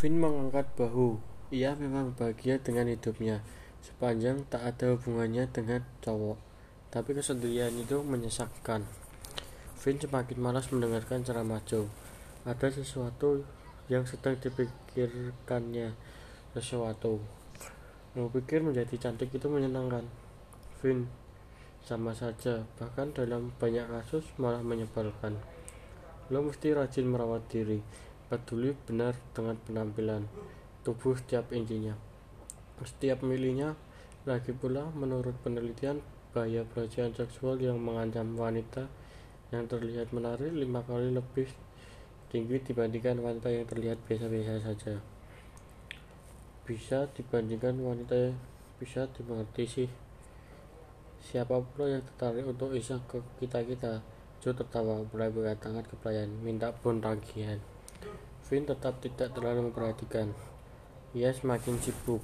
Vin mengangkat bahu. Ia memang bahagia dengan hidupnya, sepanjang tak ada hubungannya dengan cowok. Tapi kesendirian itu menyesakkan. Vin semakin malas mendengarkan ceramah Joe. Ada sesuatu yang sedang dipikirkannya. Sesuatu. Lo pikir menjadi cantik itu menyenangkan. Vin, sama saja. Bahkan dalam banyak kasus malah menyebalkan. Lo mesti rajin merawat diri peduli benar dengan penampilan tubuh setiap intinya. Setiap milinya, lagi pula menurut penelitian, bahaya pelecehan seksual yang mengancam wanita yang terlihat menarik lima kali lebih tinggi dibandingkan wanita yang terlihat biasa-biasa saja. Bisa dibandingkan wanita yang bisa dimengerti sih. Siapa pula yang tertarik untuk iseng ke kita-kita? Joe tertawa, mulai mengatakan ke pelayan, minta pun tagihan. Vin tetap tidak terlalu memperhatikan. Ia semakin sibuk.